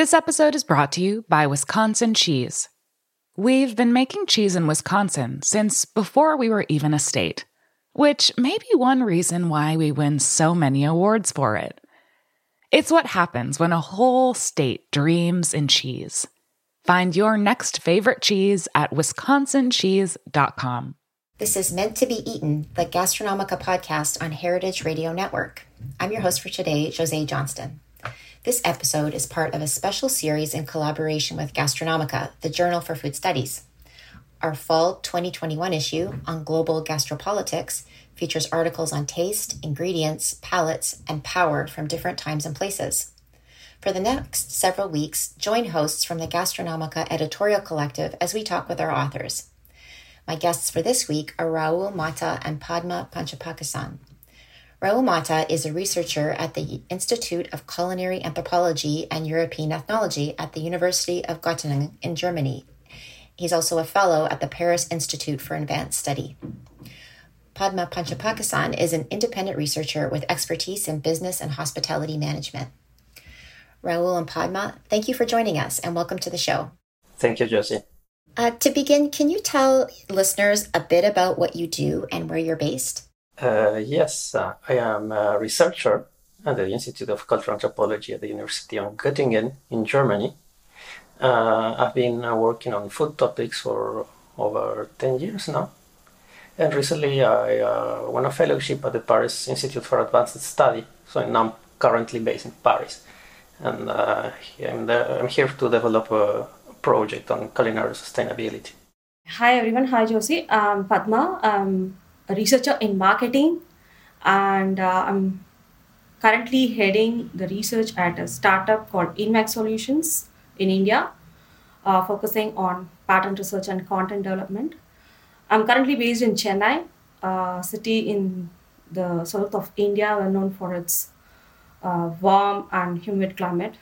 This episode is brought to you by Wisconsin Cheese. We've been making cheese in Wisconsin since before we were even a state, which may be one reason why we win so many awards for it. It's what happens when a whole state dreams in cheese. Find your next favorite cheese at wisconsincheese.com. This is Meant to Be Eaten, the Gastronomica podcast on Heritage Radio Network. I'm your host for today, Josée Johnston. This episode is part of a special series in collaboration with Gastronomica, the Journal for Food Studies. Our fall 2021 issue on global gastropolitics features articles on taste, ingredients, palates, and power from different times and places. For the next several weeks, join hosts from the Gastronomica editorial collective as we talk with our authors. My guests for this week are Raul Matta and Padma Panchapakesan. Raul Matta is a researcher at the Institute of Cultural Anthropology and European Ethnology at the University of Göttingen in Germany. He's also a fellow at the Paris Institute for Advanced Study. Padma Panchapakesan is an independent researcher with expertise in business and hospitality management. Raul and Padma, thank you for joining us and welcome to the show. Thank you, Josie. Uh, to begin, can you tell listeners a bit about what you do and where you're based? Uh, yes, uh, I am a researcher at the Institute of Cultural Anthropology at the University of Göttingen in Germany. Uh, I've been uh, working on food topics for over 10 years now. And recently I uh, won a fellowship at the Paris Institute for Advanced Study, so I'm currently based in Paris. And uh, I'm, there, I'm here to develop a project on culinary sustainability. Hi everyone, hi Josie. I'm Padma. A researcher in marketing, and uh, I'm currently heading the research at a startup called Inmac Solutions in India, uh, focusing on patent research and content development. I'm currently based in Chennai, a city in the south of India, well known for its uh, warm and humid climate.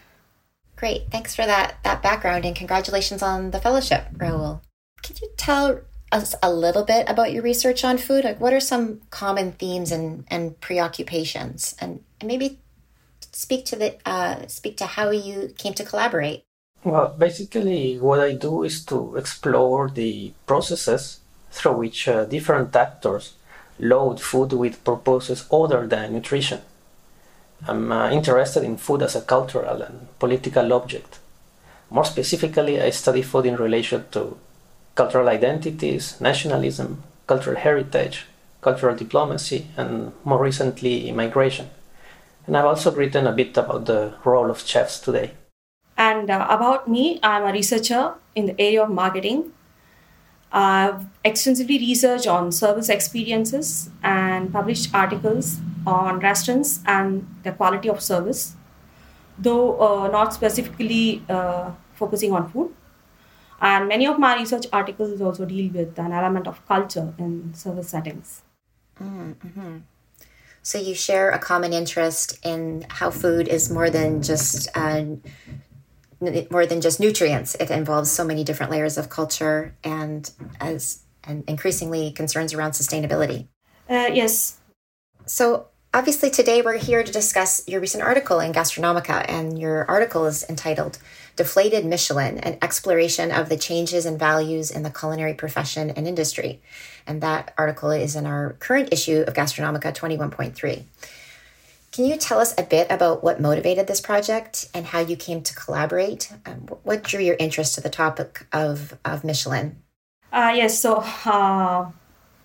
Great, thanks for that that background and congratulations on the fellowship, Raul. Could you tell us a little bit about your research on food? Like, what are some common themes and, and preoccupations, and, and maybe speak to the uh, speak to how you came to collaborate. Well, basically, what I do is to explore the processes through which uh, different actors load food with purposes other than nutrition. I'm uh, interested in food as a cultural and political object. More specifically, I study food in relation to cultural identities, nationalism, cultural heritage, cultural diplomacy, and more recently, migration. And I've also written a bit about the role of chefs today. And uh, about me, I'm a researcher in the area of marketing. I've extensively researched on service experiences and published articles on restaurants and the quality of service, though uh, not specifically uh, focusing on food. And many of my research articles also deal with an element of culture in service settings. Mm-hmm. So you share a common interest in how food is more than just uh, more than just nutrients. It involves so many different layers of culture and as and increasingly concerns around sustainability. Uh, yes. So obviously today we're here to discuss your recent article in Gastronomica, and your article is entitled Deflated Michelin, an exploration of the changes and values in the culinary profession and industry. And that article is in our current issue of Gastronomica 21.3. Can you tell us a bit about what motivated this project and how you came to collaborate? Um, what drew your interest to the topic of, of Michelin? Uh, yes, so uh,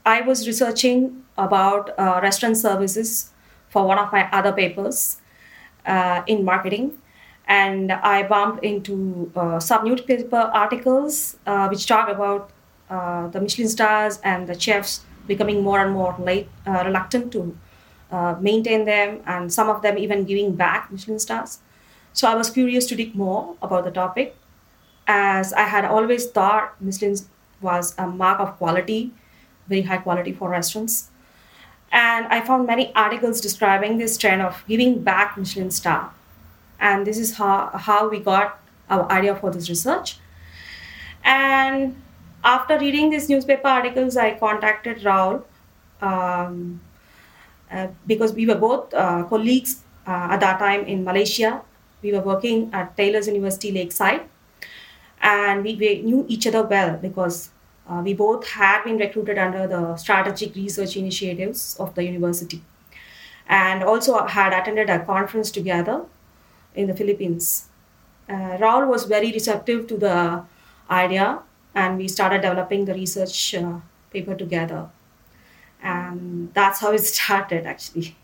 I was researching about uh, restaurant services for one of my other papers uh, in marketing and I bumped into uh, some newspaper articles uh, which talk about uh, the Michelin stars and the chefs becoming more and more late, uh, reluctant to uh, maintain them, and some of them even giving back Michelin stars. So I was curious to dig more about the topic, as I had always thought Michelin was a mark of quality, very high quality for restaurants. And I found many articles describing this trend of giving back Michelin star. And this is how, how we got our idea for this research. And after reading these newspaper articles i contacted raul um, uh, because we were both uh, colleagues uh, at that time in malaysia. We were working at Taylor's University Lakeside, and we, we knew each other well because uh, we both had been recruited under the strategic research initiatives of the university, and also had attended a conference together in the Philippines. Uh, Raul was very receptive to the idea, and we started developing the research uh, paper together. And that's how it started, actually.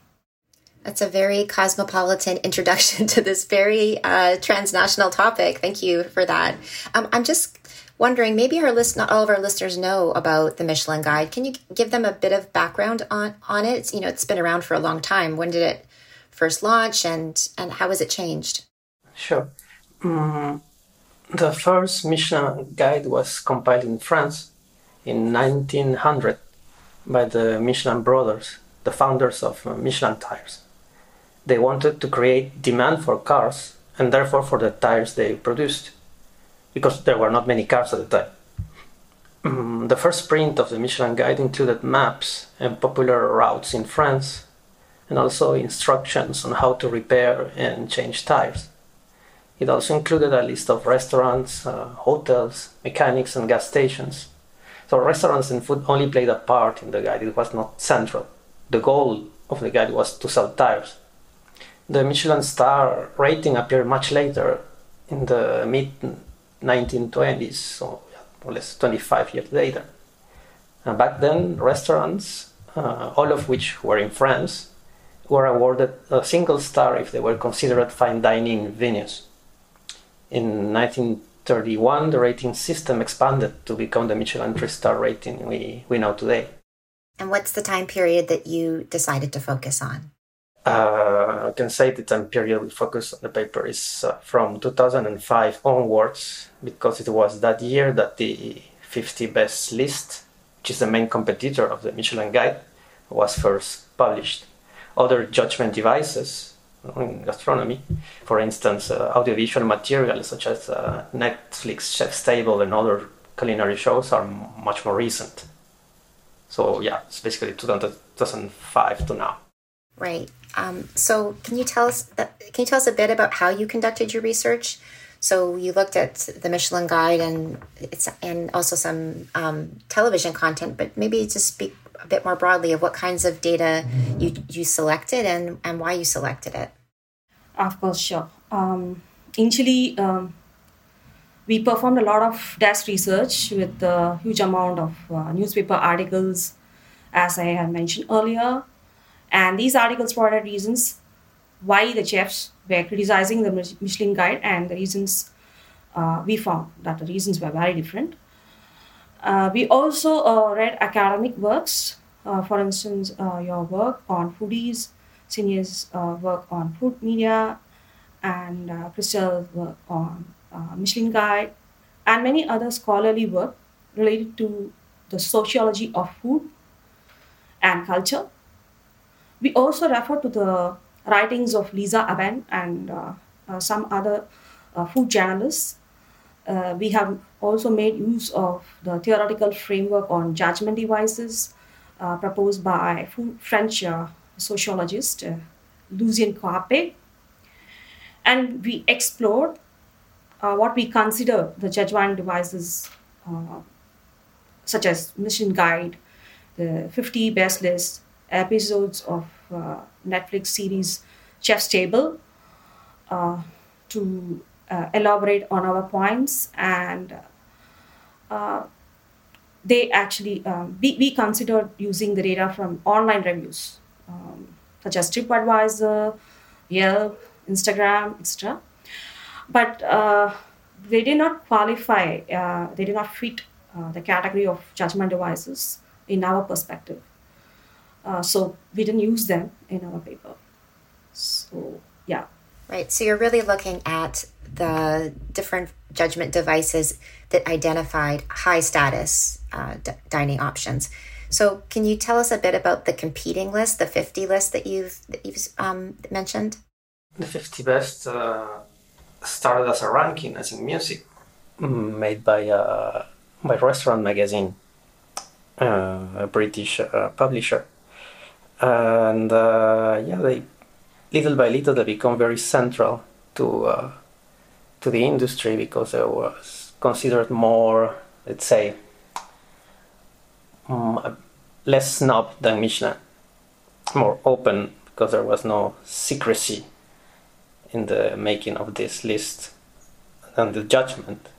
That's a very cosmopolitan introduction to this very uh, transnational topic. Thank you for that. Um, I'm just wondering, maybe our list, not all of our listeners know about the Michelin Guide. Can you give them a bit of background on on it? You know, it's been around for a long time. When did it first launch, and and how has it changed? Sure. Mm, the first Michelin Guide was compiled in France in 1900 by the Michelin brothers, the founders of uh, Michelin tires they wanted to create demand for cars and therefore for the tires they produced, because there were not many cars at the time. Mm, the first print of the Michelin Guide included maps and popular routes in France, and also instructions on how to repair and change tires. It also included a list of restaurants, uh, hotels, mechanics, and gas stations. So, restaurants and food only played a part in the guide, it was not central. The goal of the guide was to sell tires the Michelin star rating appeared much later in the mid 1920s, so more or less 25 years later. And back then, restaurants, uh, all of which were in France, were awarded a single star if they were considered fine dining venues. In 1931, the rating system expanded to become the Michelin three star rating we, we know today. And what's the time period that you decided to focus on? Uh, I can say the time period we focus on the paper is uh, from 2005 onwards, because it was that year that the 50 best list, which is the main competitor of the Michelin Guide, was first published. Other judgment devices in gastronomy, for instance, uh, audiovisual materials such as uh, Netflix, Chef's Table, and other culinary shows, are much more recent. So, yeah, it's basically 2005 to now. Right. Um, so, can you tell us that, can you tell us a bit about how you conducted your research? So, you looked at the Michelin Guide and it's and also some um, television content, but maybe just speak a bit more broadly of what kinds of data you you selected and and why you selected it. Of course, sure. Um, initially, um, we performed a lot of desk research with a huge amount of uh, newspaper articles, as I had mentioned earlier and these articles provided reasons why the chefs were criticizing the Michelin Guide and the reasons uh, we found that the reasons were very different. Uh, we also uh, read academic works, uh, for instance, uh, your work on foodies, Senior's uh, work on food media, and uh, work on Michelin Guide, and many other scholarly work related to the sociology of food and culture we also refer to the writings of Lisa Abend and uh, uh, some other uh, food journalists. Uh, we have also made use of the theoretical framework on judgment devices uh, proposed by French uh, sociologist Lucien Karpik. And we explored what we consider the judgment devices, such as Michelin Guide, the 50 best list, episodes of uh, Netflix series Chef's Table uh, to uh, elaborate on our points and uh, they actually um, we, we considered using the data from online reviews um, such as TripAdvisor, Yelp, Instagram, etc. But uh, they did not qualify, uh, they did not fit the category of judgment devices in our perspective. Uh, so we didn't use them in our paper. So, yeah. Right. So you're really looking at the different judgment devices that identified high status uh, d- dining options. So can you tell us a bit about the competing list, the 50 list that you've that you've um, mentioned? The 50 best uh, started as a ranking, as in music, made by uh, by Restaurant Magazine, uh, a British uh, publisher and uh, yeah, they little by little they become very central to uh, to the industry because it was considered more, let's say, um, less snob than Michelin, more open because there was no secrecy in the making of this list and the judgment,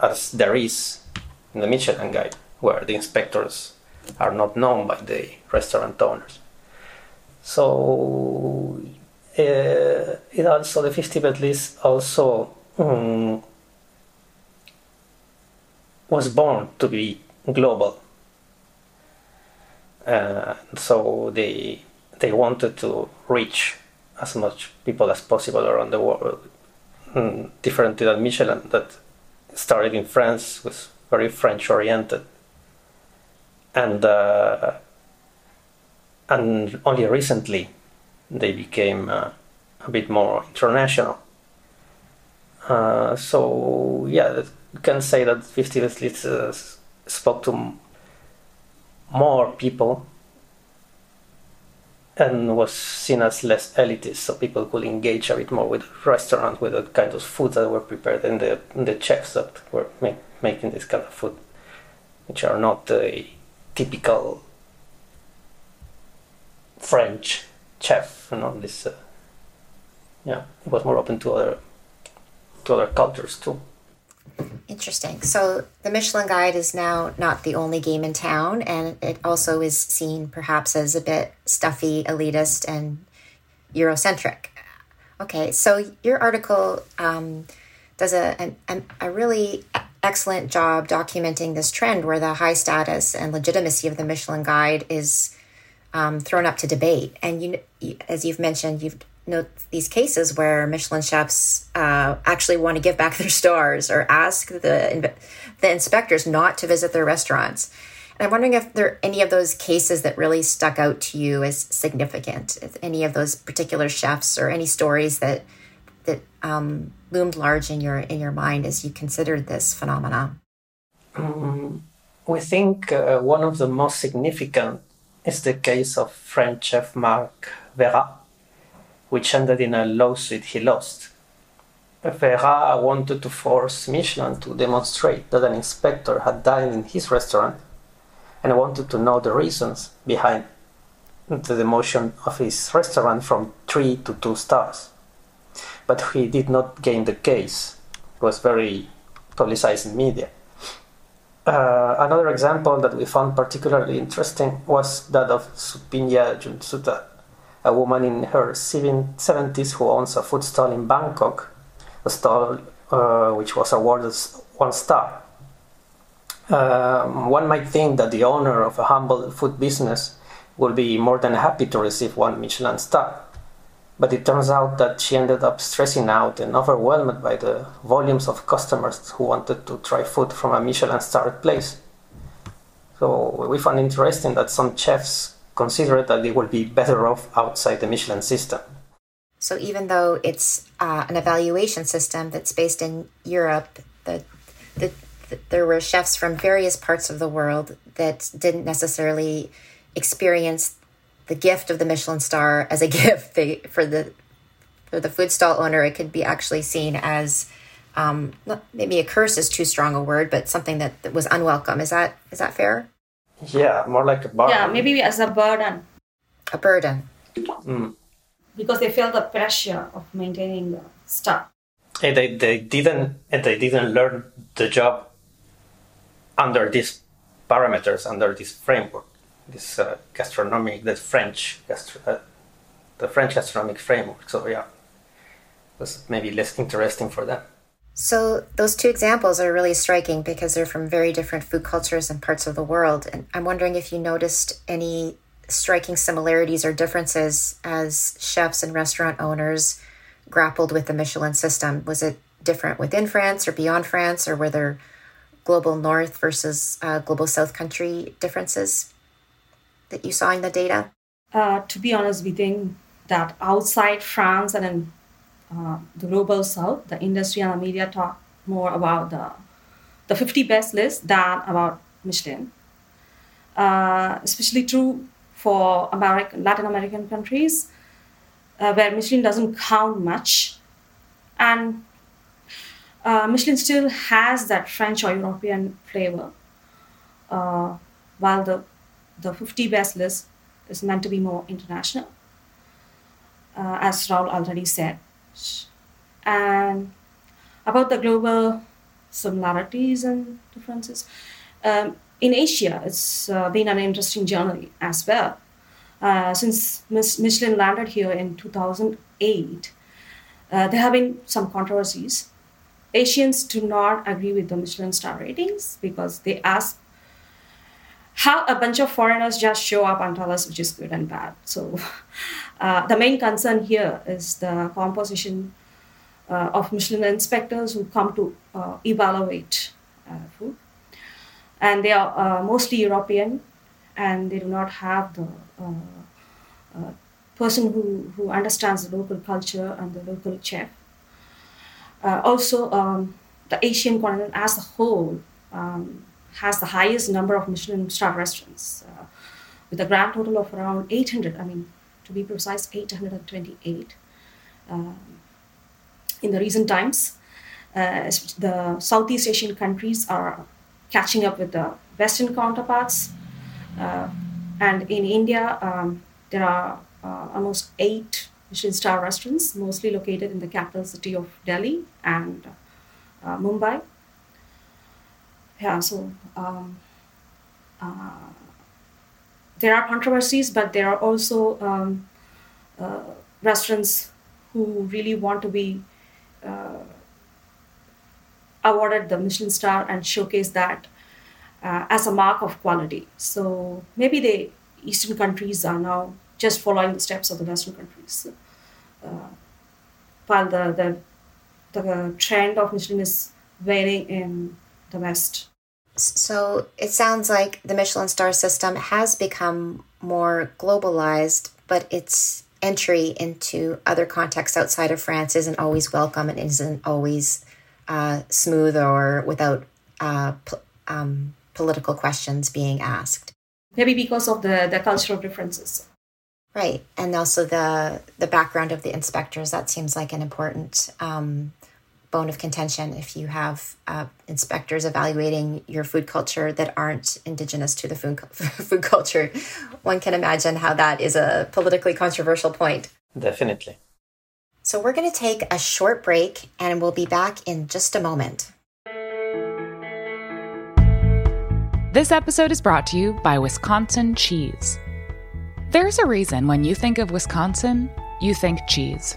as there is in the Michelin Guide, where the inspectors are not known by the restaurant owners. So uh, it also the 50 best list also um, was born to be global. Uh, so they they wanted to reach as much people as possible around the world. Mm, different than Michelin that started in France was very French oriented, and uh, and only recently they became uh, a bit more international. Uh, so yeah, you can say that 50 Best uh, spoke to more people and was seen as less elitist, so people could engage a bit more with restaurants, with the kind of foods that were prepared, and the, the chefs that were make, making this kind of food, which are not the typical French chef, you know, this, uh, yeah, it was more open to other, to other cultures too. Interesting. So the Michelin Guide is now not the only game in town, and it also is seen perhaps as a bit stuffy, elitist, and Eurocentric. Okay, so your article um, does a, a, a really excellent job documenting this trend where the high status and legitimacy of the Michelin Guide is um, thrown up to debate. And you, as you've mentioned, you've note these cases where Michelin chefs uh, actually want to give back their stars or ask the the inspectors not to visit their restaurants. And I'm wondering if there are any of those cases that really stuck out to you as significant. If any of those particular chefs or any stories that that um, loomed large in your in your mind as you considered this phenomenon. Um, we think uh, one of the most significant is the case of French chef Marc Veyrat which ended in a lawsuit he lost. Veyrat wanted to force Michelin to demonstrate that an inspector had died in his restaurant and wanted to know the reasons behind the demotion of his restaurant from three to two stars. But he did not gain the case. It was very publicized in media. Uh, another example that we found particularly interesting was that of Supinya Junsutta, a woman in her 70s who owns a food stall in Bangkok, a stall uh, which was awarded one star. Um, one might think that the owner of a humble food business will be more than happy to receive one Michelin star. But it turns out that she ended up stressing out and overwhelmed by the volumes of customers who wanted to try food from a Michelin starred place. So we found interesting that some chefs considered that they would be better off outside the Michelin system. So even though it's uh, an evaluation system that's based in Europe, the, the, the, there were chefs from various parts of the world that didn't necessarily experience the gift of the Michelin star as a gift. They, for the for the food stall owner, it could be actually seen as um, not, maybe a curse is too strong a word, but something that, that was unwelcome. Is that is that fair? Yeah, more like a burden. Yeah, maybe as a burden. A burden. Mm. Because they feel the pressure of maintaining the stuff. And they, they didn't and they didn't learn the job under these parameters, under this framework, this uh, gastronomic, the French gastro, uh, the French gastronomic framework. So yeah, was maybe less interesting for them. So, those two examples are really striking because they're from very different food cultures and parts of the world. And I'm wondering if you noticed any striking similarities or differences as chefs and restaurant owners grappled with the Michelin system. Was it different within France or beyond France, or were there global north versus uh, global south country differences that you saw in the data? Uh, to be honest, we think that outside France and in uh, the global south, the industry and the media talk more about the, the 50 best list than about Michelin. Uh, especially true for American, Latin American countries, uh, where Michelin doesn't count much And uh, Michelin still has that French or European flavor, uh, while the, the 50 best list is meant to be more international, uh, as Raul already said. And about the global similarities and differences, um, in Asia, it's uh, been an interesting journey as well. Uh, since Michelin landed here in 2008, uh, there have been some controversies. Asians do not agree with the Michelin star ratings because they ask how a bunch of foreigners just show up and tell us which is good and bad. So, uh, the main concern here is the composition uh, of Michelin inspectors who come to uh, evaluate uh, food. And they are uh, mostly European and they do not have the uh, person who, who understands the local culture and the local chef. also, um, the Asian continent as a whole um, has the highest number of Michelin star restaurants, uh, with a grand total of around 800. I mean, to be precise, 828. Um, in the recent times, uh, the Southeast Asian countries are catching up with the Western counterparts. Uh, and in India, um, there are uh, almost eight Michelin star restaurants, mostly located in the capital city of Delhi and uh, Mumbai yeah, so um, uh, there are controversies, but there are also um, uh, restaurants who really want to be uh, awarded the Michelin star and showcase that uh, as a mark of quality. So maybe the Eastern countries are now just following the steps of the Western countries, uh, while the, the the trend of Michelin is varying in the West. So it sounds like the Michelin star system has become more globalized, but its entry into other contexts outside of France isn't always welcome and isn't always uh, smooth or without uh, um, political questions being asked. Maybe because of the, the cultural differences. Right, and also the the background of the inspectors. That seems like an important um, bone of contention if you have uh, inspectors evaluating your food culture that aren't indigenous to the food, food culture. One can imagine how that is a politically controversial point. Definitely. So, we're going to take a short break and we'll be back in just a moment. This episode is brought to you by Wisconsin Cheese. There's a reason when you think of Wisconsin, you think cheese.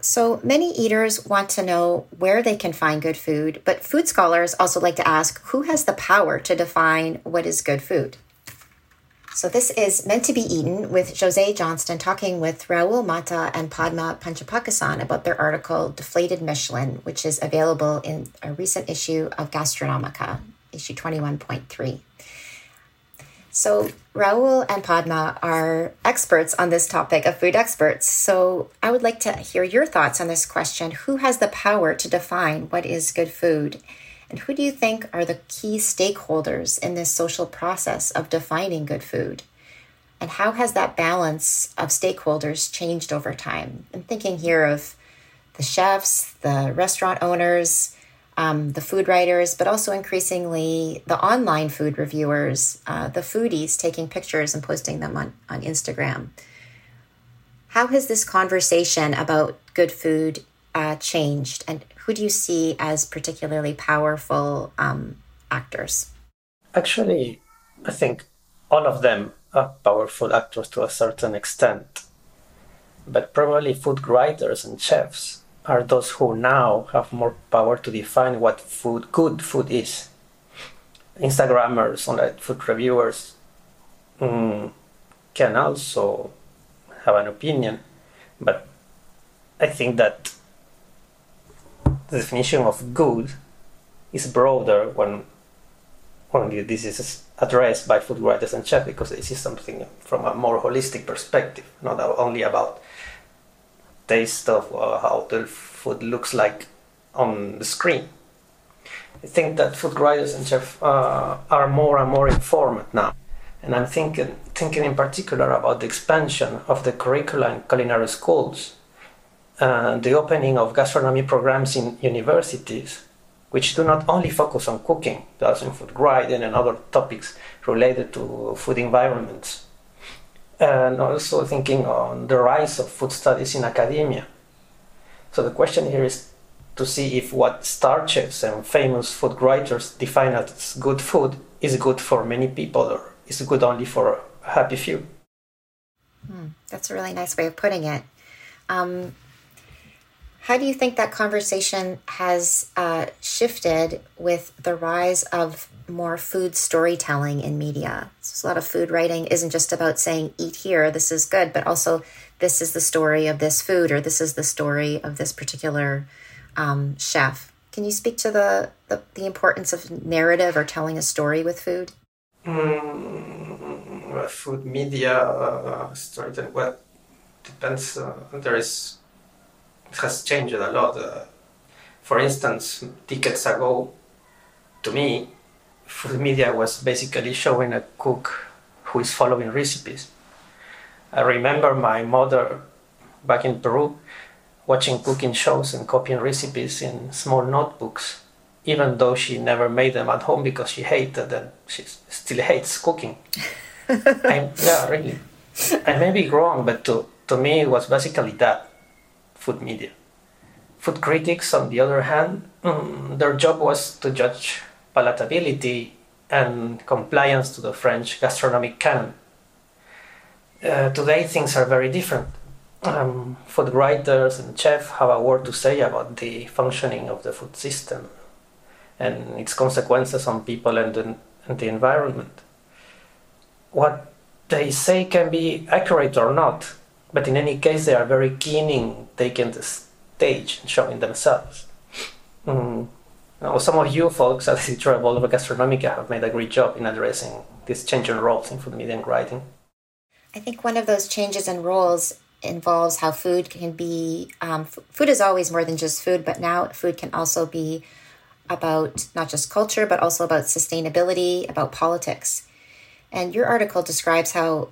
So many eaters want to know where they can find good food, but food scholars also like to ask who has the power to define what is good food. So this is meant to be eaten with Josée Johnston talking with Raul Matta and Padma Panchapakesan about their article Deflated Michelin, which is available in a recent issue of Gastronomica, issue 21.3. So, Raul and Padma are experts on this topic of food experts. So, I would like to hear your thoughts on this question. Who has the power to define what is good food? And who do you think are the key stakeholders in this social process of defining good food? And how has that balance of stakeholders changed over time? I'm thinking here of the chefs, the restaurant owners, um, the food writers, but also increasingly the online food reviewers, uh, the foodies taking pictures and posting them on, on Instagram. How has this conversation about good food uh, changed, and who do you see as particularly powerful um, actors? Actually, I think all of them are powerful actors to a certain extent. But probably food writers and chefs are those who now have more power to define what food good food is. Instagrammers, online food reviewers mm, can also have an opinion, but I think that the definition of good is broader when when this is addressed by food writers and chefs because this is something from a more holistic perspective, not only about taste of uh, how the food looks like on the screen. I think that food writers and chefs uh, are more and more informed now. And I'm thinking, thinking in particular about the expansion of the curricula in culinary schools, and the opening of gastronomy programs in universities, which do not only focus on cooking, but also in food writing and other topics related to food environments. And also thinking on the rise of food studies in academia. So the question here is to see if what star chefs and famous food writers define as good food is good for many people or is good only for a happy few. Hmm, that's a really nice way of putting it. Um, how do you think that conversation has uh, shifted with the rise of more food storytelling in media? So a lot of food writing isn't just about saying, eat here, this is good, but also this is the story of this food or this is the story of this particular um, chef. Can you speak to the, the, the, importance of narrative or telling a story with food? Mm, food media uh, storytelling, well, depends. Uh, there is, it has changed a lot. Uh, for instance, decades ago, to me, food media was basically showing a cook who is following recipes. I remember my mother back in Peru watching cooking shows and copying recipes in small notebooks, even though she never made them at home because she hated them. She still hates cooking. I, yeah, really. I may be wrong, but to, to me it was basically that food media. Food critics, on the other hand, mm, their job was to judge palatability and compliance to the French gastronomic canon. Uh, today things are very different um, food writers and chefs have a word to say about the functioning of the food system and its consequences on people and the, and the environment. What they say can be accurate or not, but in any case, they are very keen in taking the stage and showing themselves. Mm. Now, some of you folks at the Editorial of Gastronomica have made a great job in addressing these changing roles in food media and writing. I think one of those changes in roles involves how food can be um, f- food is always more than just food but now food can also be about not just culture but also about sustainability about politics and your article describes how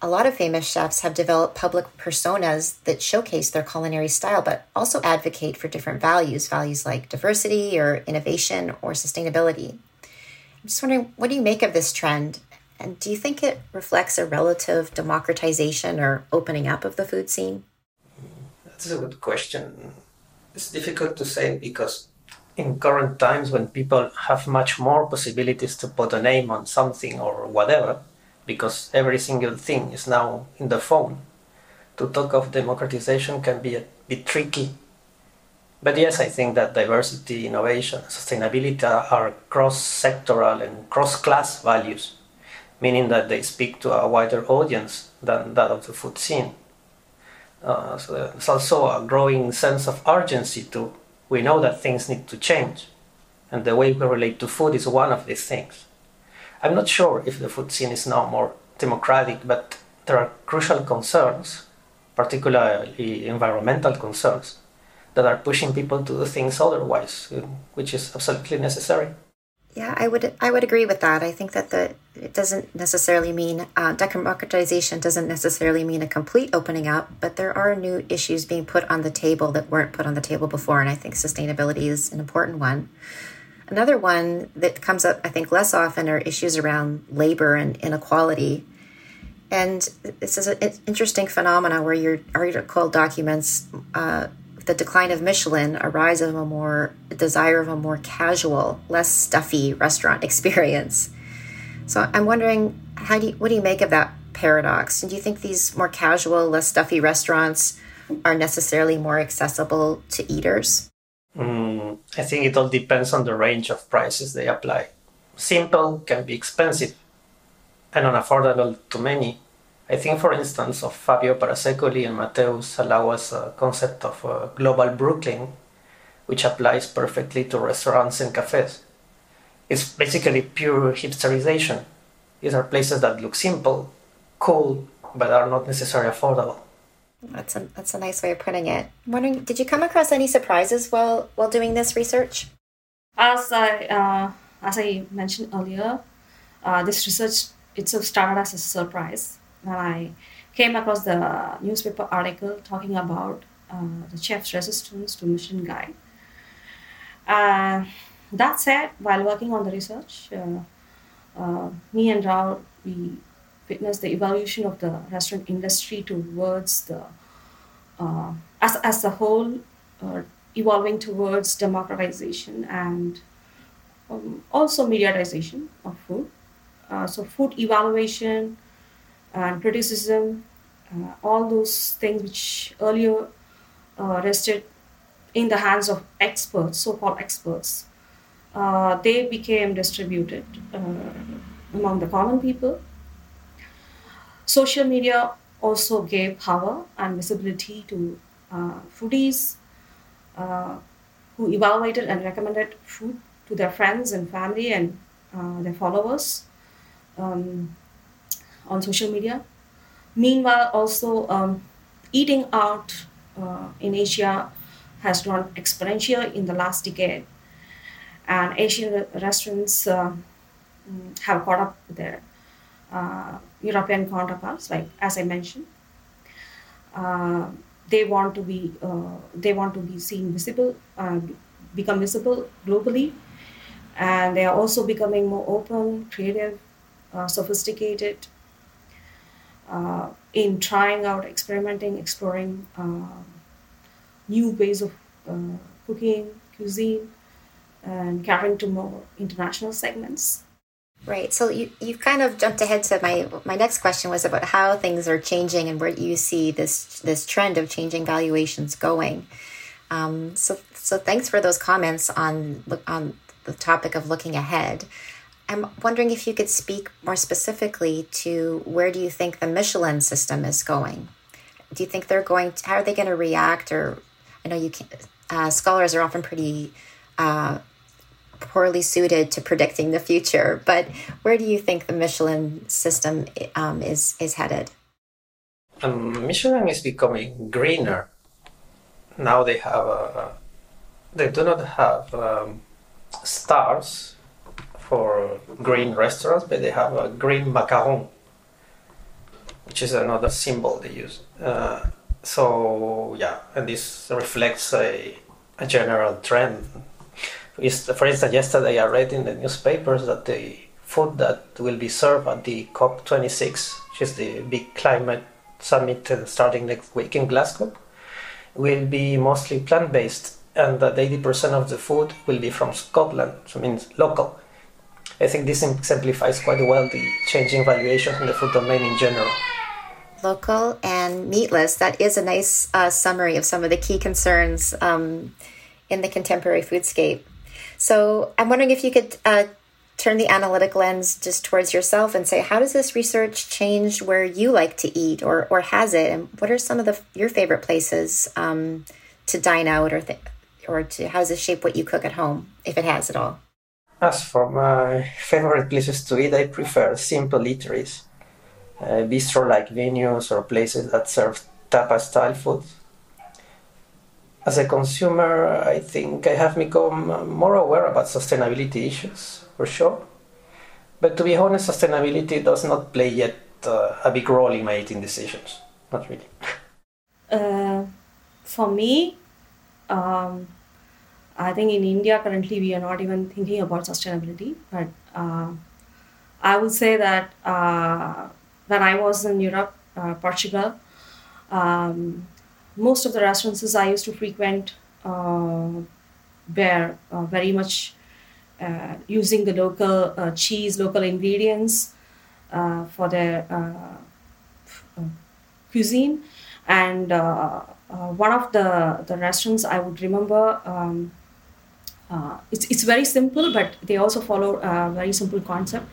a lot of famous chefs have developed public personas that showcase their culinary style but also advocate for different values values like diversity or innovation or sustainability i'm just wondering what do you make of this trend and do you think it reflects a relative democratization or opening up of the food scene? That's a good question. It's difficult to say because in current times when people have much more possibilities to put a name on something or whatever, because every single thing is now in the phone, to talk of democratization can be a bit tricky. But yes, I think that diversity, innovation, sustainability are cross sectoral and cross class values meaning that they speak to a wider audience than that of the food scene. Uh, so there's also a growing sense of urgency too. We know that things need to change, and the way we relate to food is one of these things. I'm not sure if the food scene is now more democratic, but there are crucial concerns, particularly environmental concerns, that are pushing people to do things otherwise, which is absolutely necessary. Yeah, I would I would agree with that. I think that the it doesn't necessarily mean uh, democratization doesn't necessarily mean a complete opening up, but there are new issues being put on the table that weren't put on the table before, and I think sustainability is an important one. Another one that comes up, I think, less often are issues around labor and inequality. And this is an interesting phenomenon where your article documents uh, the decline of Michelin, a rise of a more desire of a more casual, less stuffy restaurant experience. So I'm wondering how do you, what do you make of that paradox? And do you think these more casual, less stuffy restaurants are necessarily more accessible to eaters? Mm, I think it all depends on the range of prices they apply. Simple can be expensive and unaffordable to many. I think, for instance, of Fabio Parasecoli and Mateusz Halawa's a concept of a global Brooklyn, which applies perfectly to restaurants and cafes. It's basically pure hipsterization. These are places that look simple, cool, but are not necessarily affordable. That's a that's a nice way of putting it. I'm wondering, did you come across any surprises while while doing this research? As I uh, as I mentioned earlier, uh, this research itself started as a surprise when I came across the newspaper article talking about uh, the chef's resistance to Michelin Guide. Uh, that said, while working on the research, uh, uh, me and Raul, we witnessed the evolution of the restaurant industry towards the, uh, as, as a whole, uh, evolving towards democratization and um, also mediatization of food. Uh, so, food evaluation and criticism, uh, all those things which earlier rested in the hands of experts, so called experts, uh, they became distributed uh, among the common people. Social media also gave power and visibility to uh, foodies uh, who evaluated and recommended food to their friends and family and uh, their followers um, on social media. Meanwhile, also um, eating out uh, in Asia has grown exponentially in the last decade and Asian restaurants uh, mm, have caught up uh, European counterparts, like as I mentioned. Uh, they want to be uh, they want to be seen visible, uh, become visible globally, and they are also becoming more open, creative, uh, sophisticated in trying out, experimenting, exploring new ways of cooking, cuisine, and catering to more international segments. Right. So you you've kind of jumped ahead to my my next question was about how things are changing and where you see this this trend of changing valuations going. Um, so so thanks for those comments on on the topic of looking ahead. I'm wondering if you could speak more specifically to where do you think the Michelin system is going? Do you think they're going? To, how are they going to react? Or I know you can. Uh, scholars are often pretty uh, poorly suited to predicting the future. But where do you think the Michelin system um, is is headed? Um, Michelin is becoming greener. Now they have a, they do not have um, stars for green restaurants, but they have a green macaron, which is another symbol they use. Uh, so yeah, and this reflects a, a general trend for instance, yesterday I read in the newspapers that the food that will be served at the COP26, which is the big climate summit starting next week in Glasgow, will be mostly plant based, and that 80% of the food will be from Scotland, so means local. I think this exemplifies quite well the changing valuation in the food domain in general. Local and meatless, that is a nice uh, summary of some of the key concerns um, in the contemporary foodscape. So I'm wondering if you could uh, turn the analytic lens just towards yourself and say, how does this research change where you like to eat, or or has it? And what are some of the your favorite places um, to dine out, or th- or to how does it shape what you cook at home, if it has at all? As for my favorite places to eat, I prefer simple eateries, uh, bistro-like venues, or places that serve tapas-style food as a consumer, I think I have become more aware about sustainability issues, for sure. But to be honest, sustainability does not play yet uh, a big role in my eating decisions. Not really. Uh, for me, um, I think in India currently we are not even thinking about sustainability. But uh, I would say that uh, when I was in Europe, uh, Portugal, um, most of the restaurants I used to frequent uh, were uh, very much uh, using the local uh, cheese, local ingredients, uh, for their uh, cuisine. And one of the, the restaurants I would remember, um, it's, it's very simple, but they also follow a very simple concept.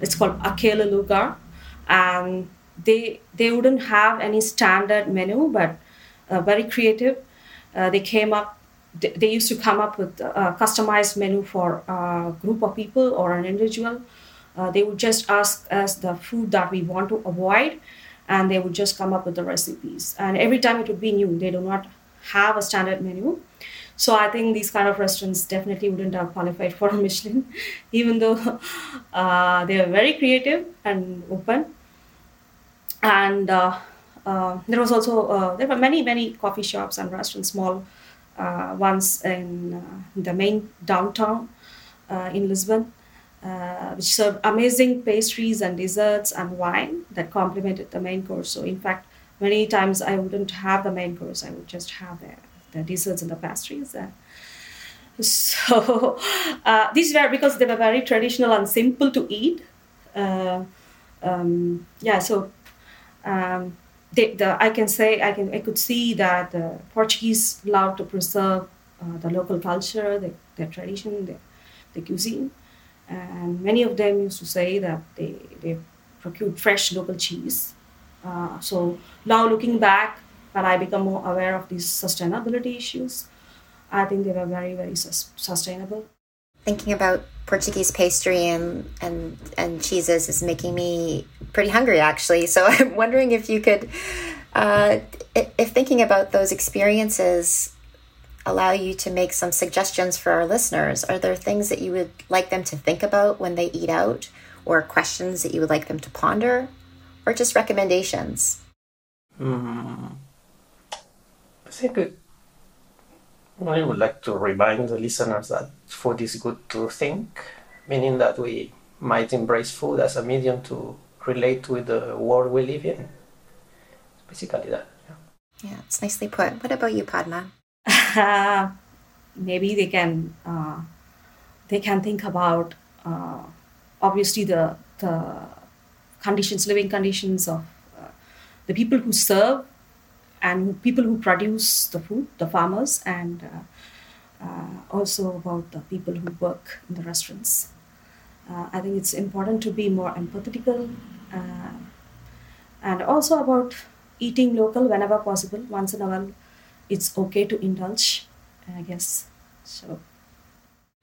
It's called Aquele Lugar. And they, they wouldn't have any standard menu, but very creative. they came up they used to come up with a customized menu for a group of people or an individual. Uh, they would just ask us the food that we want to avoid, and they would just come up with the recipes. And every time it would be new. They do not have a standard menu. So I think these kind of restaurants definitely wouldn't have qualified for Michelin, even though uh, they are very creative and open. And uh, uh, there was also uh, there were many many coffee shops and restaurants, small uh, ones in uh, the main downtown uh, in Lisbon, which served amazing pastries and desserts and wine that complemented the main course. So, in fact, many times I wouldn't have the main course, I would just have the, the desserts and the pastries. so, uh, these were because they were very traditional and simple to eat. Uh, um, yeah, so um, the, I can say I can I could see that the Portuguese love to preserve uh, the local culture, the, their tradition, the, the cuisine, and many of them used to say that they they procured fresh local cheese. Uh, so now looking back, when I become more aware of these sustainability issues, I think they were very very sus- sustainable thinking about Portuguese pastry and, and, and cheeses is making me pretty hungry, actually. So I'm wondering if you could, uh, if thinking about those experiences allow you to make some suggestions for our listeners, are there things that you would like them to think about when they eat out, or questions that you would like them to ponder, or just recommendations? Mm, I think I would like to remind the listeners that food is good to think, meaning that we might embrace food as a medium to relate with the world we live in. basically that. Yeah, yeah it's nicely put. What about you, Padma? maybe they can uh, they can think about uh, obviously the the conditions, living conditions of uh, the people who serve and people who produce the food, the farmers, and uh, uh, also about the people who work in the restaurants. Uh, I think it's important to be more empathetical and also about eating local whenever possible. Once in a while, it's okay to indulge, I guess. So.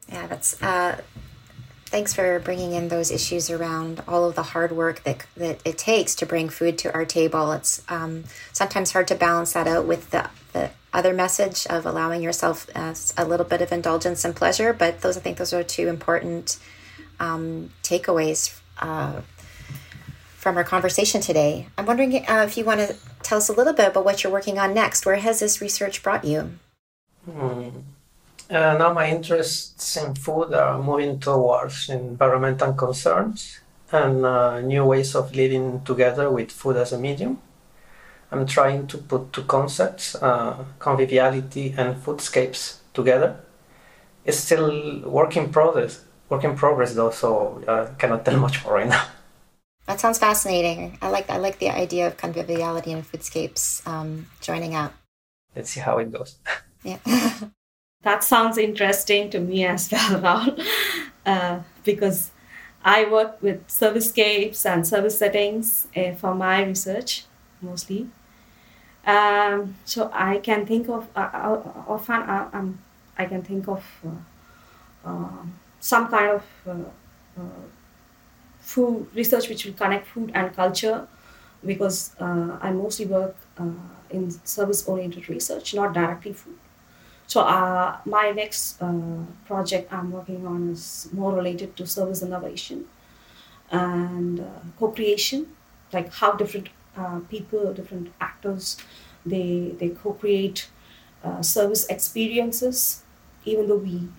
Yeah, that's uh, thanks for bringing in those issues around all of the hard work that, that it takes to bring food to our table. It's um, sometimes hard to balance that out with the, the other message of allowing yourself a little bit of indulgence and pleasure. But those, I think, those are two important um, takeaways uh, from our conversation today. I'm wondering uh, if you want to tell us a little bit about what you're working on next. Where has this research brought you? Hmm. Uh, now my interests in food are moving towards environmental concerns and uh, new ways of living together with food as a medium. I'm trying to put two concepts, uh, conviviality and foodscapes, together. It's still work in progress, work in progress though, so I uh, cannot tell much more right now. That sounds fascinating. I like I like the idea of conviviality and foodscapes um, joining up. Let's see how it goes. Yeah. that sounds interesting to me as well, Raul, uh, because I work with servicescapes and service settings uh, for my research mostly. Um, so I can think of uh, uh often uh, um, I can think of uh, um, some kind of food research which will connect food and culture because I mostly work in service oriented research, not directly food. So uh, my next uh, project I'm working on is more related to service innovation and uh, co-creation, like how different uh, people, different actors, they they co-create uh, service experiences. Even though we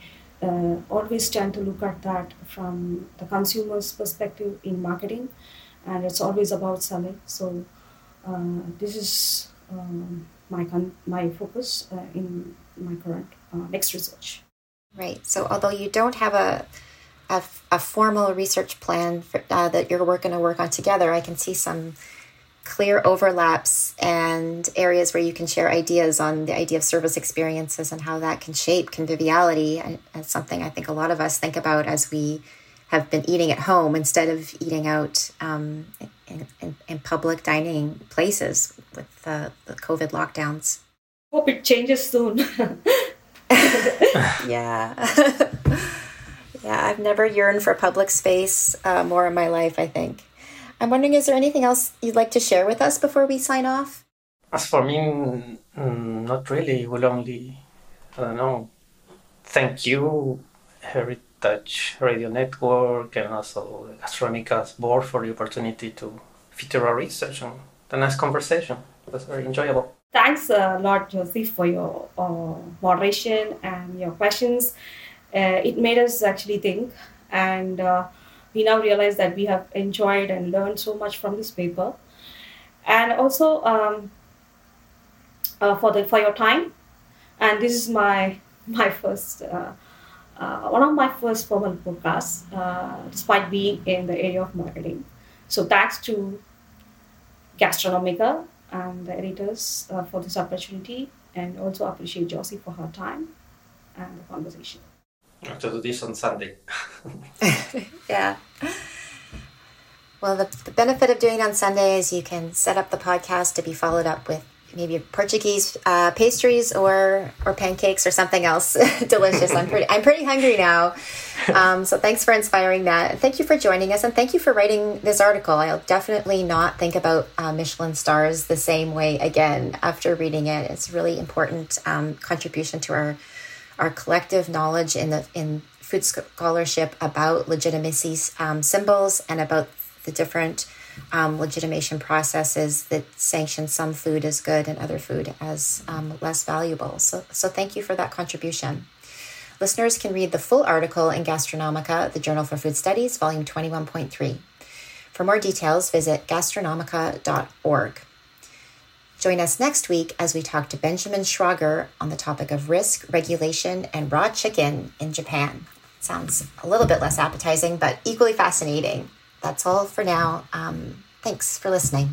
uh, always tend to look at that from the consumer's perspective in marketing, and it's always about selling. So this is um, my con- my focus in my current uh, next research. Right. So although you don't have a a, a formal research plan for, uh, that you're going to work on together, I can see some clear overlaps and areas where you can share ideas on the idea of service experiences and how that can shape conviviality. And something I think a lot of us think about as we have been eating at home instead of eating out um, in, in, in, public dining places with the, the COVID lockdowns. Hope it changes soon. yeah. yeah, I've never yearned for public space uh, more in my life, I think. I'm wondering, is there anything else you'd like to share with us before we sign off? As for me, mm, not really. We'll only, I don't know, thank you, Heritage Radio Network, and also the Gastronomica's board for the opportunity to feature our research and the nice conversation. It was very enjoyable. Thanks a lot, Josée, for your uh, moderation and your questions. Uh, it made us actually think, and uh, we now realize that we have enjoyed and learned so much from this paper. And also um, uh, for the for your time, and this is my my first. Uh, uh, one of my first formal podcasts, despite being in the area of marketing. So, thanks to Gastronomica and the editors uh, for this opportunity and also appreciate Josée for her time and the conversation. Do this on Sunday. yeah. Well, the, the benefit of doing it on Sunday is you can set up the podcast to be followed up with maybe Portuguese uh, pastries or or pancakes or something else delicious. I'm pretty I'm pretty hungry now. Um, so thanks for inspiring that. Thank you for joining us and thank you for writing this article. I'll definitely not think about uh, Michelin stars the same way again after reading it. It's really important um, contribution to our our collective knowledge in the in food scholarship about legitimacy um, symbols and about the different um, legitimation processes that sanction some food as good and other food as um, less valuable. So, so thank you for that contribution. Listeners can read the full article in Gastronomica, the Journal for Food Studies, volume 21.3. For more details, visit gastronomica.org. Join us next week as we talk to Benjamin Schrager on the topic of risk, regulation, and raw chicken in Japan. Sounds a little bit less appetizing, but equally fascinating that's all for now. Um, thanks for listening.